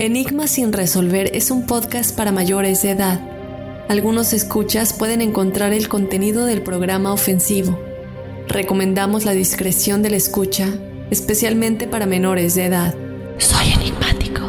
Enigma sin resolver es un podcast para mayores de edad. Algunos escuchas pueden encontrar el contenido del programa ofensivo. Recomendamos la discreción de la escucha, especialmente para menores de edad. Soy enigmático.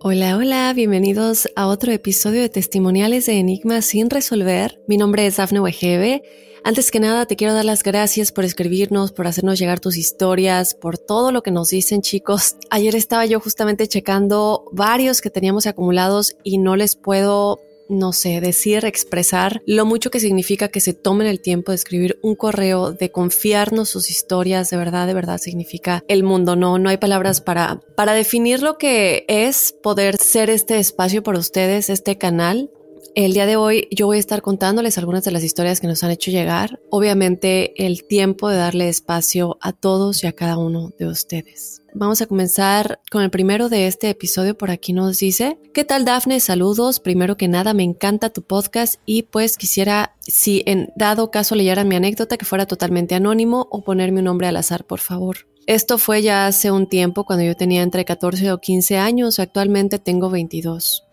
Hola, hola, bienvenidos a otro episodio de Testimoniales de Enigma sin resolver. Mi nombre es Dafne Wegebe antes que nada, te quiero dar las gracias por escribirnos, por hacernos llegar tus historias, por todo lo que nos dicen, chicos. Ayer estaba yo justamente checando varios que teníamos acumulados y no les puedo no sé, decir, expresar lo mucho que significa que se tomen el tiempo de escribir un correo, de confiarnos sus historias, de verdad, de verdad significa el mundo. No, no hay palabras para, para definir lo que es poder ser este espacio para ustedes, este canal el día de hoy yo voy a estar contándoles algunas de las historias que nos han hecho llegar. Obviamente el tiempo de darle espacio a todos y a cada uno de ustedes. Vamos a comenzar con el primero de este episodio. Por aquí nos dice, ¿qué tal Dafne? Saludos. Primero que nada, me encanta tu podcast y pues quisiera, si en dado caso leyeran mi anécdota, que fuera totalmente anónimo o ponerme un nombre al azar, por favor. Esto fue ya hace un tiempo cuando yo tenía entre 14 o 15 años. Actualmente tengo 22.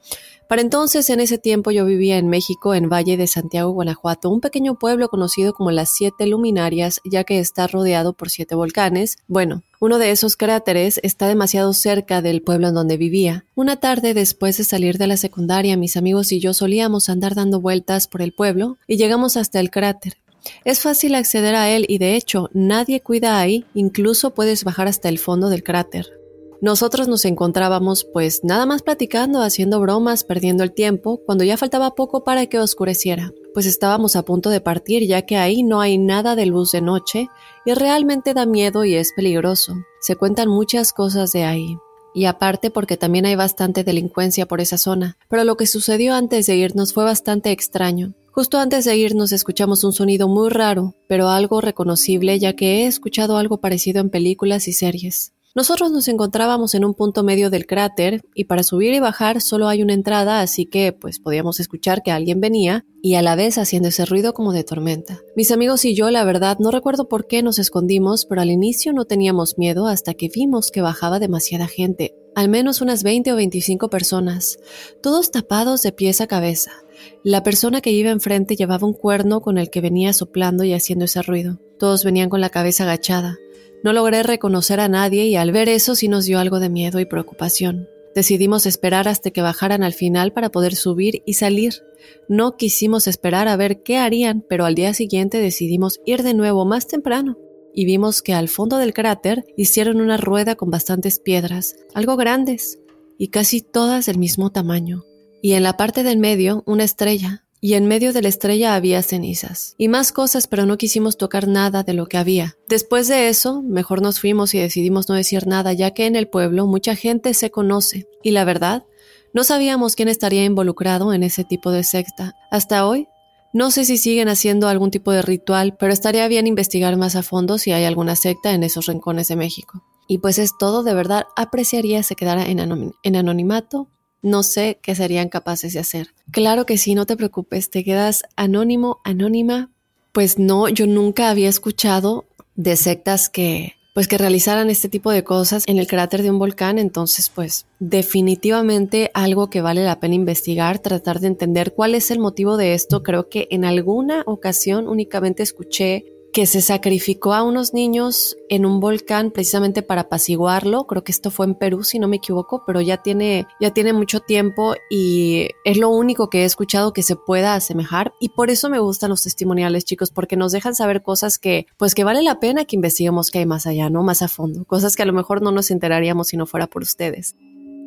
Para entonces, en ese tiempo, yo vivía en México, en Valle de Santiago, Guanajuato, un pequeño pueblo conocido como las Siete Luminarias, ya que está rodeado por siete volcanes. Bueno, uno de esos cráteres está demasiado cerca del pueblo en donde vivía. Una tarde después de salir de la secundaria, mis amigos y yo solíamos andar dando vueltas por el pueblo y llegamos hasta el cráter. Es fácil acceder a él y de hecho nadie cuida ahí, incluso puedes bajar hasta el fondo del cráter. Nosotros nos encontrábamos pues nada más platicando, haciendo bromas, perdiendo el tiempo, cuando ya faltaba poco para que oscureciera, pues estábamos a punto de partir ya que ahí no hay nada de luz de noche y realmente da miedo y es peligroso. Se cuentan muchas cosas de ahí. Y aparte porque también hay bastante delincuencia por esa zona. Pero lo que sucedió antes de irnos fue bastante extraño. Justo antes de irnos escuchamos un sonido muy raro, pero algo reconocible ya que he escuchado algo parecido en películas y series. Nosotros nos encontrábamos en un punto medio del cráter y para subir y bajar solo hay una entrada, así que pues podíamos escuchar que alguien venía y a la vez haciendo ese ruido como de tormenta. Mis amigos y yo, la verdad, no recuerdo por qué nos escondimos, pero al inicio no teníamos miedo hasta que vimos que bajaba demasiada gente, al menos unas 20 o 25 personas, todos tapados de pies a cabeza. La persona que iba enfrente llevaba un cuerno con el que venía soplando y haciendo ese ruido. Todos venían con la cabeza agachada. No logré reconocer a nadie y al ver eso sí nos dio algo de miedo y preocupación. Decidimos esperar hasta que bajaran al final para poder subir y salir. No quisimos esperar a ver qué harían, pero al día siguiente decidimos ir de nuevo más temprano y vimos que al fondo del cráter hicieron una rueda con bastantes piedras, algo grandes y casi todas del mismo tamaño. Y en la parte del medio una estrella, y en medio de la estrella había cenizas. Y más cosas, pero no quisimos tocar nada de lo que había. Después de eso, mejor nos fuimos y decidimos no decir nada, ya que en el pueblo mucha gente se conoce. Y la verdad, no sabíamos quién estaría involucrado en ese tipo de secta. Hasta hoy, No sé si siguen haciendo algún tipo de ritual, pero estaría bien investigar más a fondo si hay alguna secta en esos rincones de México. Y pues es todo, de verdad apreciaría se quedara en, en anonimato. No sé qué serían capaces de hacer. Claro que sí, no te preocupes, te quedas anónimo, anónima. Pues no, yo nunca había escuchado de sectas que pues que realizaran este tipo de cosas en el cráter de un volcán, entonces pues definitivamente algo que vale la pena investigar, tratar de entender cuál es el motivo de esto. Creo que en alguna ocasión únicamente escuché que se sacrificó a unos niños en un volcán precisamente para apaciguarlo. Creo que esto fue en Perú, si no me equivoco, pero ya tiene, ya tiene mucho tiempo y es lo único que he escuchado que se pueda asemejar. Y por eso me gustan los testimoniales, chicos, porque nos dejan saber cosas que, pues que vale la pena que investiguemos que hay más allá, ¿no? Más a fondo. Cosas que a lo mejor no nos enteraríamos si no fuera por ustedes.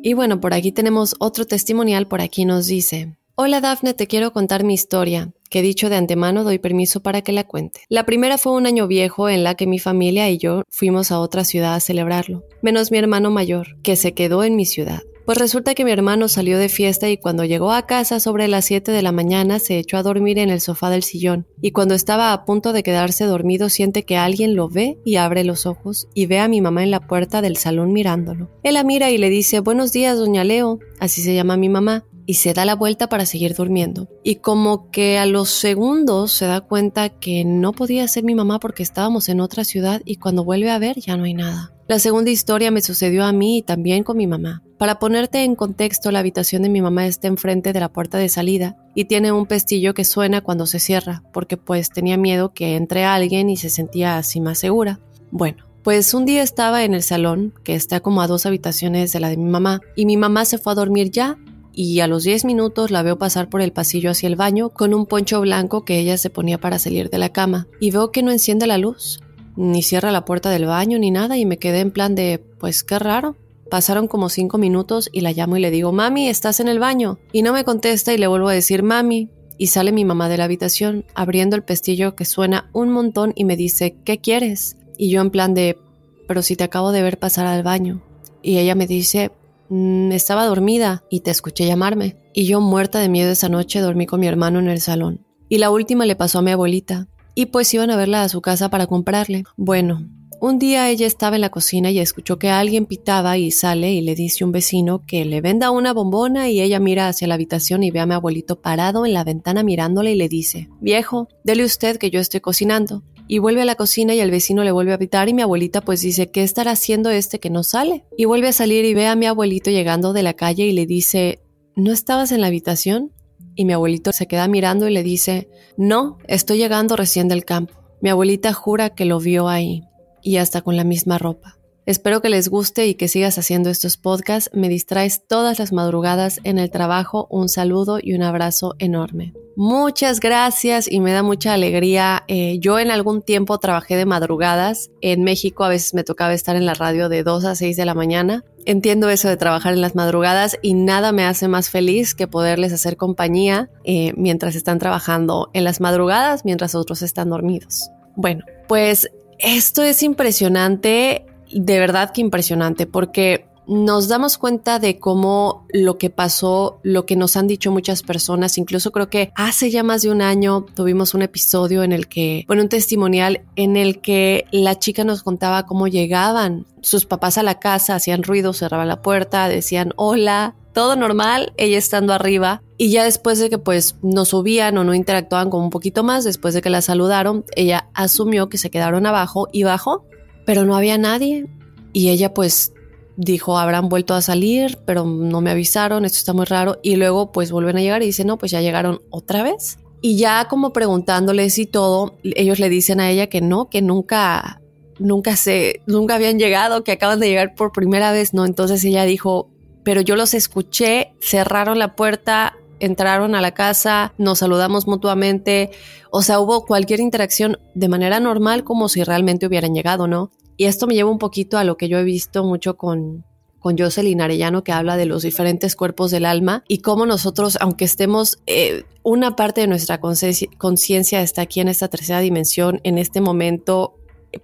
Y bueno, por aquí tenemos otro testimonial, por aquí nos dice, Hola Dafne, te quiero contar mi historia, que dicho de antemano doy permiso para que la cuente. La primera fue un año viejo en la que mi familia y yo fuimos a otra ciudad a celebrarlo, menos mi hermano mayor, que se quedó en mi ciudad. Pues resulta que mi hermano salió de fiesta y cuando llegó a casa sobre las 7 de la mañana se echó a dormir en el sofá del sillón y cuando estaba a punto de quedarse dormido siente que alguien lo ve y abre los ojos y ve a mi mamá en la puerta del salón mirándolo. Él la mira y le dice Buenos días, doña Leo, así se llama mi mamá, y se da la vuelta para seguir durmiendo. Y como que a los segundos se da cuenta que no podía ser mi mamá porque estábamos en otra ciudad y cuando vuelve a ver ya no hay nada. La segunda historia me sucedió a mí y también con mi mamá. Para ponerte en contexto, la habitación de mi mamá está enfrente de la puerta de salida y tiene un pestillo que suena cuando se cierra, porque pues tenía miedo que entre alguien y se sentía así más segura. Bueno, pues un día estaba en el salón, que está como a dos habitaciones de la de mi mamá, y mi mamá se fue a dormir ya y a los 10 minutos la veo pasar por el pasillo hacia el baño con un poncho blanco que ella se ponía para salir de la cama y veo que no enciende la luz, ni cierra la puerta del baño ni nada y me quedé en plan de, pues qué raro. Pasaron como 5 minutos y la llamo y le digo, mami, ¿estás en el baño? Y no me contesta y le vuelvo a decir, mami. Y sale mi mamá de la habitación abriendo el pestillo que suena un montón y me dice, ¿qué quieres? Y yo en plan de, pero si te acabo de ver pasar al baño. Y ella me dice, Mm, estaba dormida y te escuché llamarme. Y yo muerta de miedo esa noche dormí con mi hermano en el salón. Y la última le pasó a mi abuelita. Y pues iban a verla a su casa para comprarle. Bueno, un día ella estaba en la cocina y escuchó que alguien pitaba y sale y le dice un vecino que le venda una bombona y ella mira hacia la habitación y ve a mi abuelito parado en la ventana mirándole y le dice, viejo, dele usted que yo estoy cocinando y vuelve a la cocina y el vecino le vuelve a pitar y mi abuelita pues dice, ¿qué estará haciendo este que no sale? Y vuelve a salir y ve a mi abuelito llegando de la calle y le dice, ¿no estabas en la habitación? Y mi abuelito se queda mirando y le dice, no, estoy llegando recién del campo. Mi abuelita jura que lo vio ahí y hasta con la misma ropa. Espero que les guste y que sigas haciendo estos podcasts. Me distraes todas las madrugadas en el trabajo. Un saludo y un abrazo enorme. Muchas gracias y me da mucha alegría. Eh, yo en algún tiempo trabajé de madrugadas. En México a veces me tocaba estar en la radio de 2 a 6 de la mañana. Entiendo eso de trabajar en las madrugadas y nada me hace más feliz que poderles hacer compañía eh, mientras están trabajando en las madrugadas, mientras otros están dormidos. Bueno, pues esto es impresionante de verdad que impresionante, porque nos damos cuenta de cómo lo que pasó, lo que nos han dicho muchas personas, incluso creo que hace ya más de un año tuvimos un episodio en el que, bueno, un testimonial en el que la chica nos contaba cómo llegaban sus papás a la casa, hacían ruido, cerraban la puerta, decían hola, todo normal, ella estando arriba. Y ya después de que pues no subían o no interactuaban como un poquito más, después de que la saludaron, ella asumió que se quedaron abajo y bajó pero no había nadie. Y ella pues dijo, habrán vuelto a salir, pero no me avisaron, esto está muy raro. Y luego pues vuelven a llegar y dicen, no, pues ya llegaron otra vez. Y ya como preguntándoles y todo, ellos le dicen a ella que no, que nunca, nunca se, nunca habían llegado, que acaban de llegar por primera vez, ¿no? Entonces ella dijo, pero yo los escuché, cerraron la puerta, entraron a la casa, nos saludamos mutuamente, o sea, hubo cualquier interacción de manera normal como si realmente hubieran llegado, ¿no? Y esto me lleva un poquito a lo que yo he visto mucho con, con Jocelyn Arellano, que habla de los diferentes cuerpos del alma y cómo nosotros, aunque estemos, eh, una parte de nuestra conciencia está aquí en esta tercera dimensión, en este momento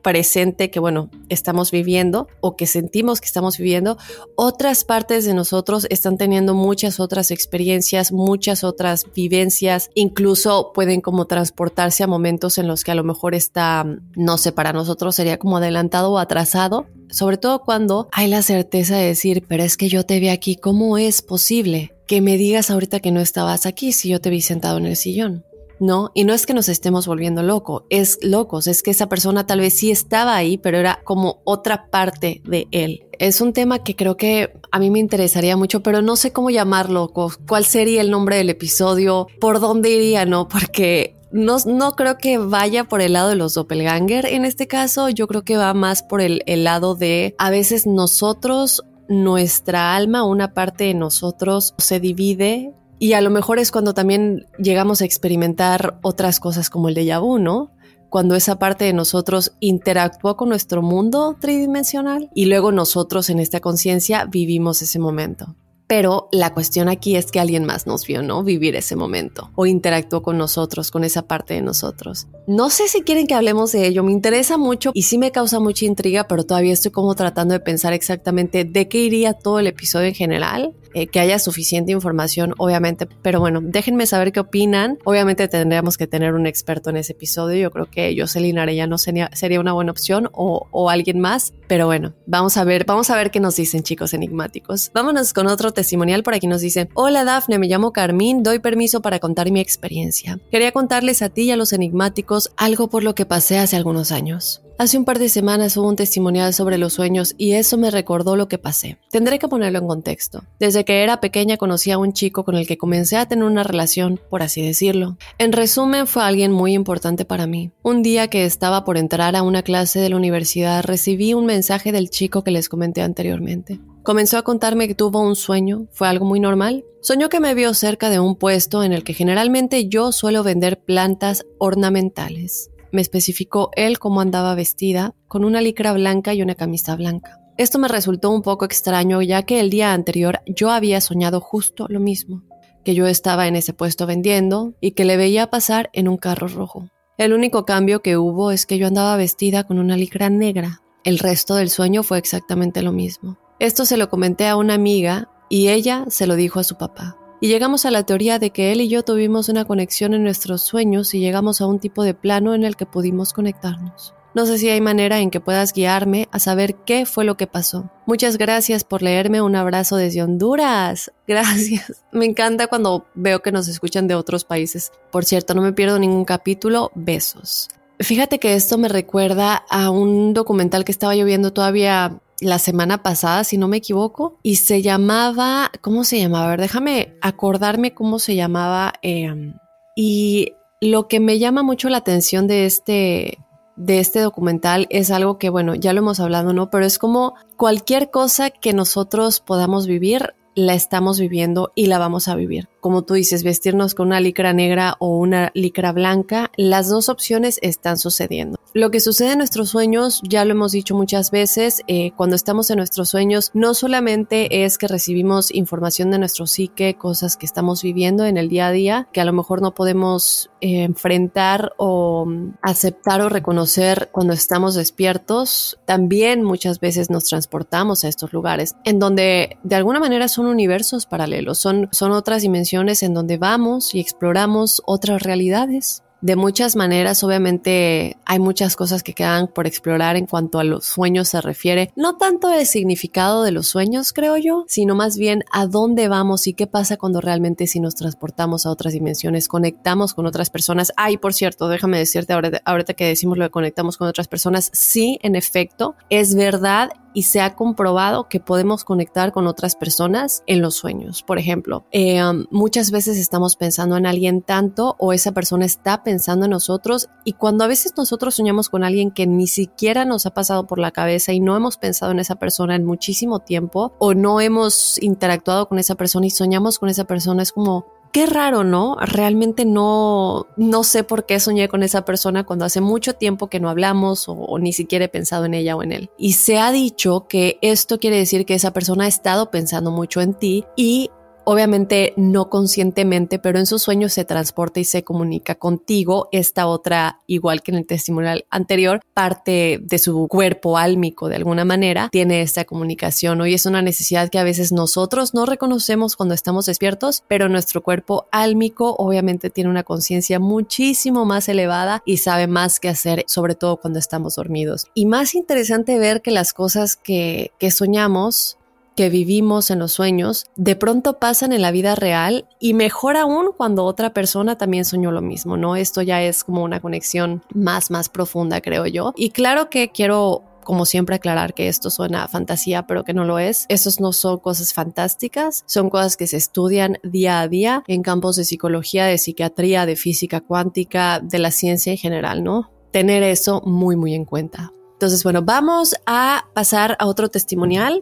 presente que, bueno, estamos viviendo o que sentimos que estamos viviendo, otras partes de nosotros están teniendo muchas otras experiencias, muchas otras vivencias, incluso pueden como transportarse a momentos en los que a lo mejor está, no sé, para nosotros sería como adelantado o atrasado, sobre todo cuando hay la certeza de decir, pero es que yo te vi aquí, ¿cómo es posible que me digas ahorita que no estabas aquí si yo te vi sentado en el sillón? ¿No? Y no es que nos estemos volviendo locos, es locos, es que esa persona tal vez sí estaba ahí, pero era como otra parte de él. Es un tema que creo que a mí me interesaría mucho, pero no sé cómo llamarlo, cuál sería el nombre del episodio, por dónde iría, ¿no? Porque no, no creo que vaya por el lado de los doppelganger en este caso, yo creo que va más por el lado de a veces nosotros nuestra alma, una parte de nosotros se divide y a lo mejor es cuando también llegamos a experimentar otras cosas como el déjà vu, ¿no? Cuando esa parte de nosotros interactuó con nuestro mundo tridimensional y luego nosotros en esta conciencia vivimos ese momento. Pero la cuestión aquí es que alguien más nos vio, ¿no? Vivir ese momento o interactuó con nosotros, con esa parte de nosotros. No sé si quieren que hablemos de ello, me interesa mucho y sí me causa mucha intriga, pero todavía estoy como tratando de pensar exactamente de qué iría todo el episodio en general eh, que haya suficiente información, obviamente. Pero bueno, déjenme saber qué opinan. Obviamente tendríamos que tener un experto en ese episodio. Yo creo que Jocelyn Arellano sería, una buena opción o, o alguien más. Pero bueno, vamos a ver, vamos a ver qué nos dicen chicos enigmáticos. Vámonos con otro testimonial. Por aquí nos dicen, hola Dafne, me llamo Carmín, doy permiso para contar mi experiencia. Quería contarles a ti y a los enigmáticos algo por lo que pasé hace algunos años. Hace un par de semanas hubo un testimonial sobre los sueños y eso me recordó lo que pasé. Tendré que ponerlo en contexto. Desde que era pequeña conocí a un chico con el que comencé a tener una relación, por así decirlo. En resumen, fue alguien muy importante para mí. Un día que estaba por entrar a una clase de la universidad recibí un mensaje del chico que les comenté anteriormente. Comenzó a contarme que tuvo un sueño, fue algo muy normal. Soñó que me vio cerca de un puesto en el que generalmente yo suelo vender plantas ornamentales. Me especificó él cómo andaba vestida, con una licra blanca y una camisa blanca. Esto me resultó un poco extraño ya que el día anterior yo había soñado justo lo mismo, que yo estaba en ese puesto vendiendo y que le veía pasar en un carro rojo. El único cambio que hubo es que yo andaba vestida con una licra negra. El resto del sueño fue exactamente lo mismo. Esto se lo comenté a una amiga y ella se lo dijo a su papá y llegamos a la teoría de que él y yo tuvimos una conexión en nuestros sueños y llegamos a un tipo de plano en el que pudimos conectarnos. No sé si hay manera en que puedas guiarme a saber qué fue lo que pasó. Muchas gracias por leerme. Un abrazo desde Honduras. Gracias. Me encanta cuando veo que nos escuchan de otros países. Por cierto, no me pierdo ningún capítulo. Besos. Fíjate que esto me recuerda a un documental que estaba yo viendo todavía la semana pasada, si no me equivoco, y se llamaba, ¿cómo se llamaba? A ver, déjame acordarme cómo se llamaba. Em, y lo que me llama mucho la atención de este, de este documental es algo que, bueno, ya lo hemos hablado, ¿no? Pero es como cualquier cosa que nosotros podamos vivir, la estamos viviendo y la vamos a vivir. Como tú dices, vestirnos con una licra negra o una licra blanca, las dos opciones están sucediendo. Lo que sucede en nuestros sueños, ya lo hemos dicho muchas veces, eh, cuando estamos en nuestros sueños, no solamente es que recibimos información de nuestro psique, cosas que estamos viviendo en el día a día, que a lo mejor no podemos eh, enfrentar o mm, aceptar o reconocer cuando estamos despiertos, también muchas veces nos transportamos a estos lugares, en donde de alguna manera son universos paralelos, son, son otras dimensiones en donde vamos y exploramos otras realidades de muchas maneras, obviamente hay muchas cosas que quedan por explorar en cuanto a los sueños se refiere. No tanto el significado de los sueños, creo yo, sino más bien a dónde vamos y qué pasa cuando realmente si nos transportamos a otras dimensiones, conectamos con otras personas. Ay, por cierto, déjame decirte ahorita, ahorita que decimos lo de conectamos con otras personas, sí, en efecto, es verdad y se ha comprobado que podemos conectar con otras personas en los sueños. Por ejemplo, eh, um, muchas veces estamos pensando en alguien tanto o esa persona está pensando en nosotros y cuando a veces nosotros soñamos con alguien que ni siquiera nos ha pasado por la cabeza y no hemos pensado en esa persona en muchísimo tiempo o no hemos interactuado con esa persona y soñamos con esa persona, es como, Qué raro, ¿no? Realmente no, no sé por qué soñé con esa persona cuando hace mucho tiempo que no hablamos o, ni siquiera he pensado en ella o en él. Y se ha dicho que esto quiere decir que esa persona ha estado pensando mucho en ti y obviamente no conscientemente, pero en sus sueños se transporta y se comunica contigo. Esta otra, igual que en el testimonial anterior, parte de su cuerpo álmico de alguna manera, tiene esta comunicación. Hoy es una necesidad que a veces nosotros no reconocemos cuando estamos despiertos, pero nuestro cuerpo álmico obviamente tiene una conciencia muchísimo más elevada y sabe más qué hacer, sobre todo cuando estamos dormidos. Y más interesante ver que las cosas que, que soñamos que vivimos en los sueños de pronto pasan en la vida real y mejor aún cuando otra persona también soñó lo mismo, ¿no? Esto ya es como una conexión más, más profunda, creo yo. Y claro que quiero como siempre aclarar que esto suena a fantasía, pero que no lo es. Estos no son cosas fantásticas, son cosas que se estudian día a día en campos de psicología, de psiquiatría, de física cuántica, de la ciencia en general, ¿no? Tener eso muy, muy en cuenta. Entonces, bueno, vamos a pasar a otro testimonial.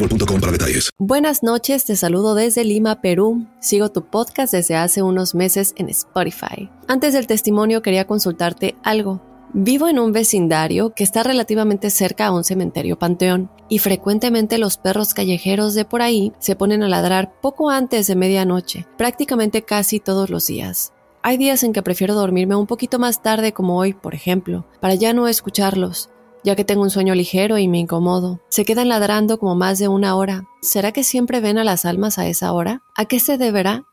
Buenas noches, te saludo desde Lima, Perú. Sigo tu podcast desde hace unos meses en Spotify. Antes del testimonio quería consultarte algo. Vivo en un vecindario que está relativamente cerca a un cementerio panteón y frecuentemente los perros callejeros de por ahí se ponen a ladrar poco antes de medianoche, prácticamente casi todos los días. Hay días en que prefiero dormirme un poquito más tarde como hoy, por ejemplo, para ya no escucharlos, ya que tengo un sueño ligero y me incomodo. Se quedan ladrando como más de una hora. ¿Será que siempre ven a las almas a esa hora? ¿A qué se deberá?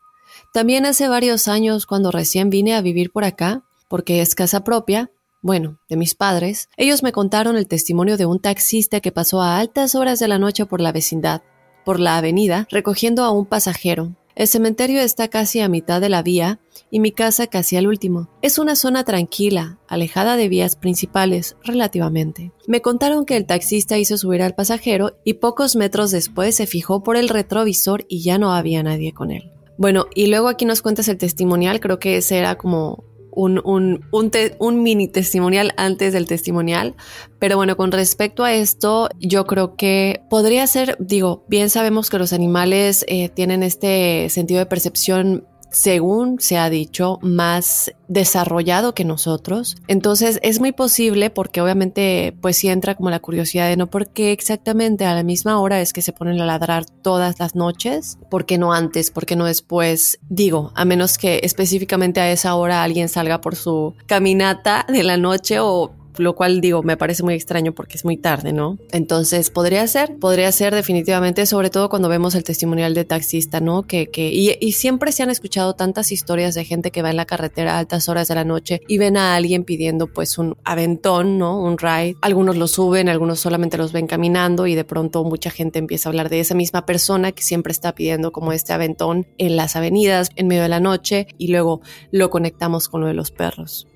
También hace varios años, cuando recién vine a vivir por acá, porque es casa propia, bueno, de mis padres, ellos me contaron el testimonio de un taxista que pasó a altas horas de la noche por la vecindad, por la avenida, recogiendo a un pasajero. El cementerio está casi a mitad de la vía y mi casa casi al último. Es una zona tranquila, alejada de vías principales, relativamente. Me contaron que el taxista hizo subir al pasajero y pocos metros después se fijó por el retrovisor y ya no había nadie con él. Bueno, y luego aquí nos cuentas el testimonial, creo que ese era como un, un, un, mini testimonial antes del testimonial. Pero bueno, con respecto a esto, yo creo que podría ser, digo, bien sabemos que los animales eh, tienen este sentido de percepción según se ha dicho, más desarrollado que nosotros. Entonces es muy posible porque obviamente pues sí entra como la curiosidad de no por qué exactamente a la misma hora es que se ponen a ladrar todas las noches, por qué no antes, por qué no después. Digo, a menos que específicamente a esa hora alguien salga por su caminata de la noche o lo cual digo, me parece muy extraño porque es muy tarde, ¿no? Entonces, podría ser, podría ser definitivamente, sobre todo cuando vemos el testimonial de taxista, ¿no? Que, que y, y, siempre se han escuchado tantas historias de gente que va en la carretera a altas horas de la noche y ven a alguien pidiendo pues un aventón, ¿no? Un ride. Algunos lo suben, algunos solamente los ven caminando y de pronto mucha gente empieza a hablar de esa misma persona que siempre está pidiendo como este aventón en las avenidas en medio de la noche y luego lo conectamos con lo de los perros.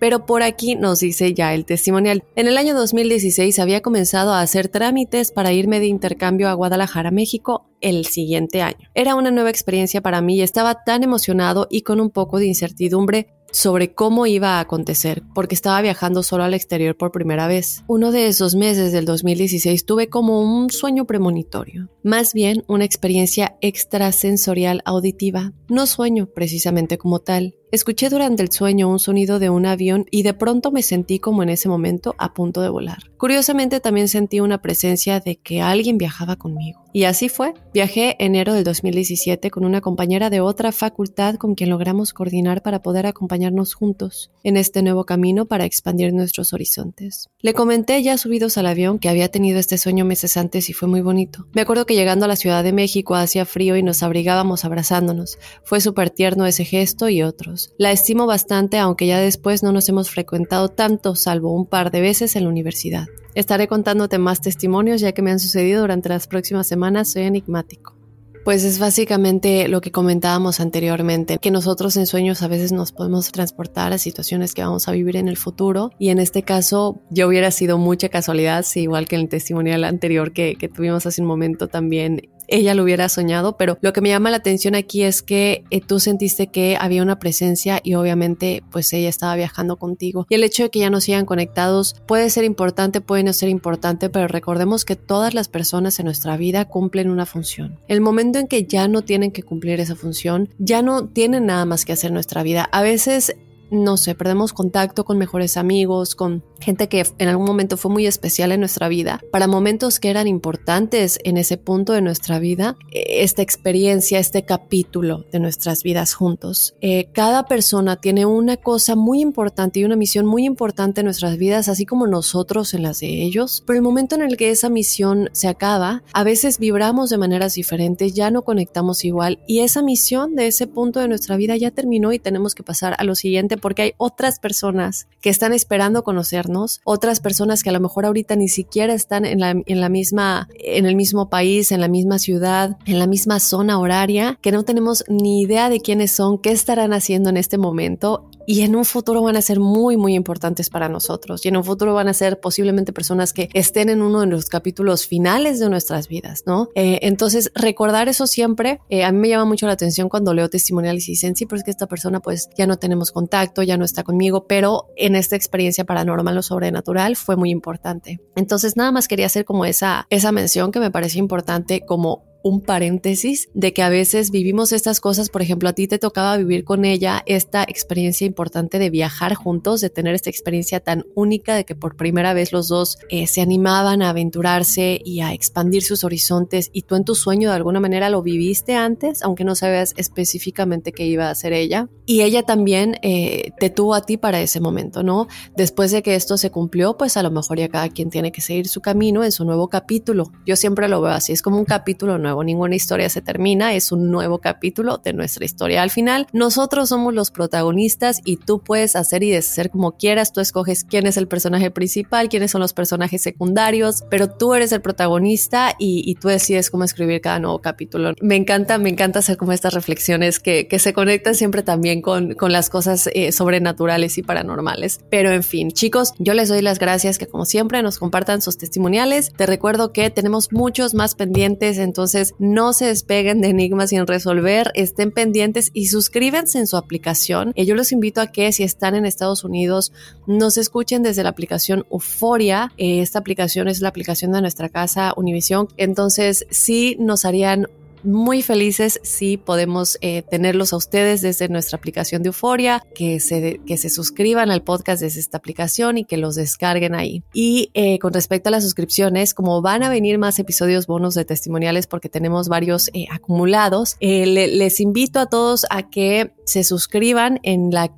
Pero por aquí nos dice ya el testimonial. En el año 2016 había comenzado a hacer trámites para irme de intercambio a Guadalajara, México, el siguiente año. Era una nueva experiencia para mí y estaba tan emocionado y con un poco de incertidumbre sobre cómo iba a acontecer, porque estaba viajando solo al exterior por primera vez. Uno de esos meses del 2016 tuve como un sueño premonitorio, más bien una experiencia extrasensorial auditiva, no sueño precisamente como tal. Escuché durante el sueño un sonido de un avión y de pronto me sentí como en ese momento a punto de volar. Curiosamente también sentí una presencia de que alguien viajaba conmigo. Y así fue. Viajé enero del 2017 con una compañera de otra facultad con quien logramos coordinar para poder acompañarnos juntos en este nuevo camino para expandir nuestros horizontes. Le comenté ya subidos al avión que había tenido este sueño meses antes y fue muy bonito. Me acuerdo que llegando a la Ciudad de México hacía frío y nos abrigábamos abrazándonos. Fue súper tierno ese gesto y otros. La estimo bastante aunque ya después no nos hemos frecuentado tanto salvo un par de veces en la universidad. Estaré contándote más testimonios ya que me han sucedido durante las próximas semanas. Soy enigmático. Pues es básicamente lo que comentábamos anteriormente, que nosotros en sueños a veces nos podemos transportar a situaciones que vamos a vivir en el futuro y en este caso yo hubiera sido mucha casualidad, si igual que en el testimonial anterior que, que tuvimos hace un momento también ella lo hubiera soñado, pero lo que me llama la atención aquí es que eh, tú sentiste que había una presencia y obviamente pues ella estaba viajando contigo. Y el hecho de que ya no sigan conectados puede ser importante, puede no ser importante, pero recordemos que todas las personas en nuestra vida cumplen una función. El momento en que ya no tienen que cumplir esa función, ya no tienen nada más que hacer en nuestra vida. A veces no sé, perdemos contacto con mejores amigos, con gente que en algún momento fue muy especial en nuestra vida, para momentos que eran importantes en ese punto de nuestra vida, eh, esta experiencia, este capítulo de nuestras vidas juntos. Eh, cada persona tiene una cosa muy importante y una misión muy importante en nuestras vidas, así como nosotros en las de ellos, pero el momento en el que esa misión se acaba, a veces vibramos de maneras diferentes, ya no conectamos igual y esa misión de ese punto de nuestra vida ya terminó y tenemos que pasar a lo siguiente porque hay otras personas que están esperando conocernos, otras personas que a lo mejor ahorita ni siquiera están en la, en la misma, en el mismo país, en la misma ciudad, en la misma zona horaria, que no tenemos ni idea de quiénes son, qué estarán haciendo en este momento y en un futuro van a ser muy, muy importantes para nosotros. Y en un futuro van a ser posiblemente personas que estén en uno de los capítulos finales de nuestras vidas, ¿no? Eh, entonces, recordar eso siempre, eh, a mí me llama mucho la atención cuando leo testimoniales y dicen, sí, pero es que esta persona pues ya no tenemos contacto, ya no está conmigo, pero en esta experiencia paranormal o sobrenatural fue muy importante. Entonces, nada más quería hacer como esa, esa mención que me parece importante como un paréntesis de que a veces vivimos estas cosas, por ejemplo, a ti te tocaba vivir con ella esta experiencia importante de viajar juntos, de tener esta experiencia tan única de que por primera vez los dos eh, se animaban a aventurarse y a expandir sus horizontes y tú en tu sueño de alguna manera lo viviste antes, aunque no sabías específicamente qué iba a hacer ella. Y ella también eh, te tuvo a ti para ese momento, ¿no? Después de que esto se cumplió, pues a lo mejor ya cada quien tiene que seguir su camino en su nuevo capítulo. Yo siempre lo veo así, es como un capítulo nuevo ninguna historia se termina, es un nuevo capítulo de nuestra historia. Al final, nosotros somos los protagonistas y tú puedes hacer y deshacer como quieras, tú escoges quién es el personaje principal, quiénes son los personajes secundarios, pero tú eres el protagonista y, tú decides cómo escribir cada nuevo capítulo. Me encanta, me encanta hacer como estas reflexiones que, se conectan siempre también con, con las cosas eh, sobrenaturales y paranormales. Pero en fin, chicos, yo les doy las gracias que como siempre nos compartan sus testimoniales. Te recuerdo que tenemos muchos más pendientes, entonces no se despeguen de enigmas sin resolver, estén pendientes y suscríbanse en su aplicación. Y yo los invito a que si están en Estados Unidos, nos escuchen desde la aplicación Euforia. Eh, esta aplicación es la aplicación de nuestra casa Univision. Entonces, sí nos harían muy felices si podemos eh, tenerlos a ustedes desde nuestra aplicación de Euforia, que se, que se suscriban al podcast desde esta aplicación y que los descarguen ahí. Y eh, con respecto a las suscripciones, como van a venir más episodios bonos de testimoniales porque tenemos varios eh, acumulados, les invito a todos a que se suscriban en la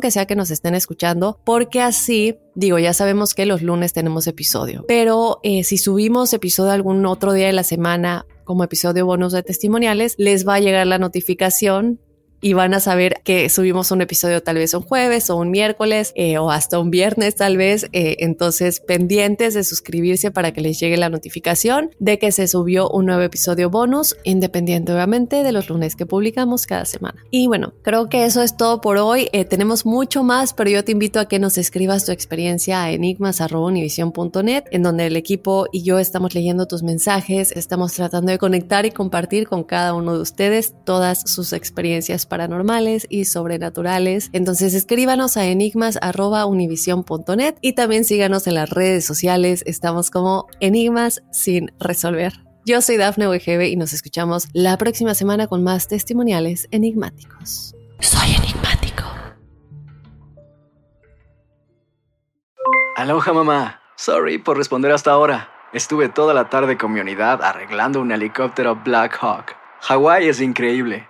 que sea que nos estén escuchando, porque así Digo, ya sabemos que los lunes tenemos episodio, pero si subimos episodio algún otro día de la semana como episodio bonus de testimoniales, les va a llegar la notificación y van a saber que subimos un episodio tal vez un jueves o un miércoles eh, o hasta un viernes tal vez. Eh, entonces pendientes de suscribirse para que les llegue la notificación de que se subió un nuevo episodio bonus, independiente obviamente de los lunes que publicamos cada semana. Y bueno, creo que eso es todo por hoy. Eh, tenemos mucho más, pero yo te invito a que nos escribas tu experiencia a enigmas.univision.net, en donde el equipo y yo estamos leyendo tus mensajes, estamos tratando de conectar y compartir con cada uno de ustedes todas sus experiencias paranormales y sobrenaturales. Entonces escríbanos a enigmas.univision.net y también síganos en las redes sociales. Estamos como Enigmas sin resolver. Yo soy Dafne Wegebe y nos escuchamos la próxima semana con más testimoniales enigmáticos. Soy enigmático. Aloha mamá. Sorry por responder hasta ahora. Estuve toda la tarde con mi unidad arreglando un helicóptero Black Hawk. Hawái es increíble.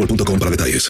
boostmobile.com para detalles.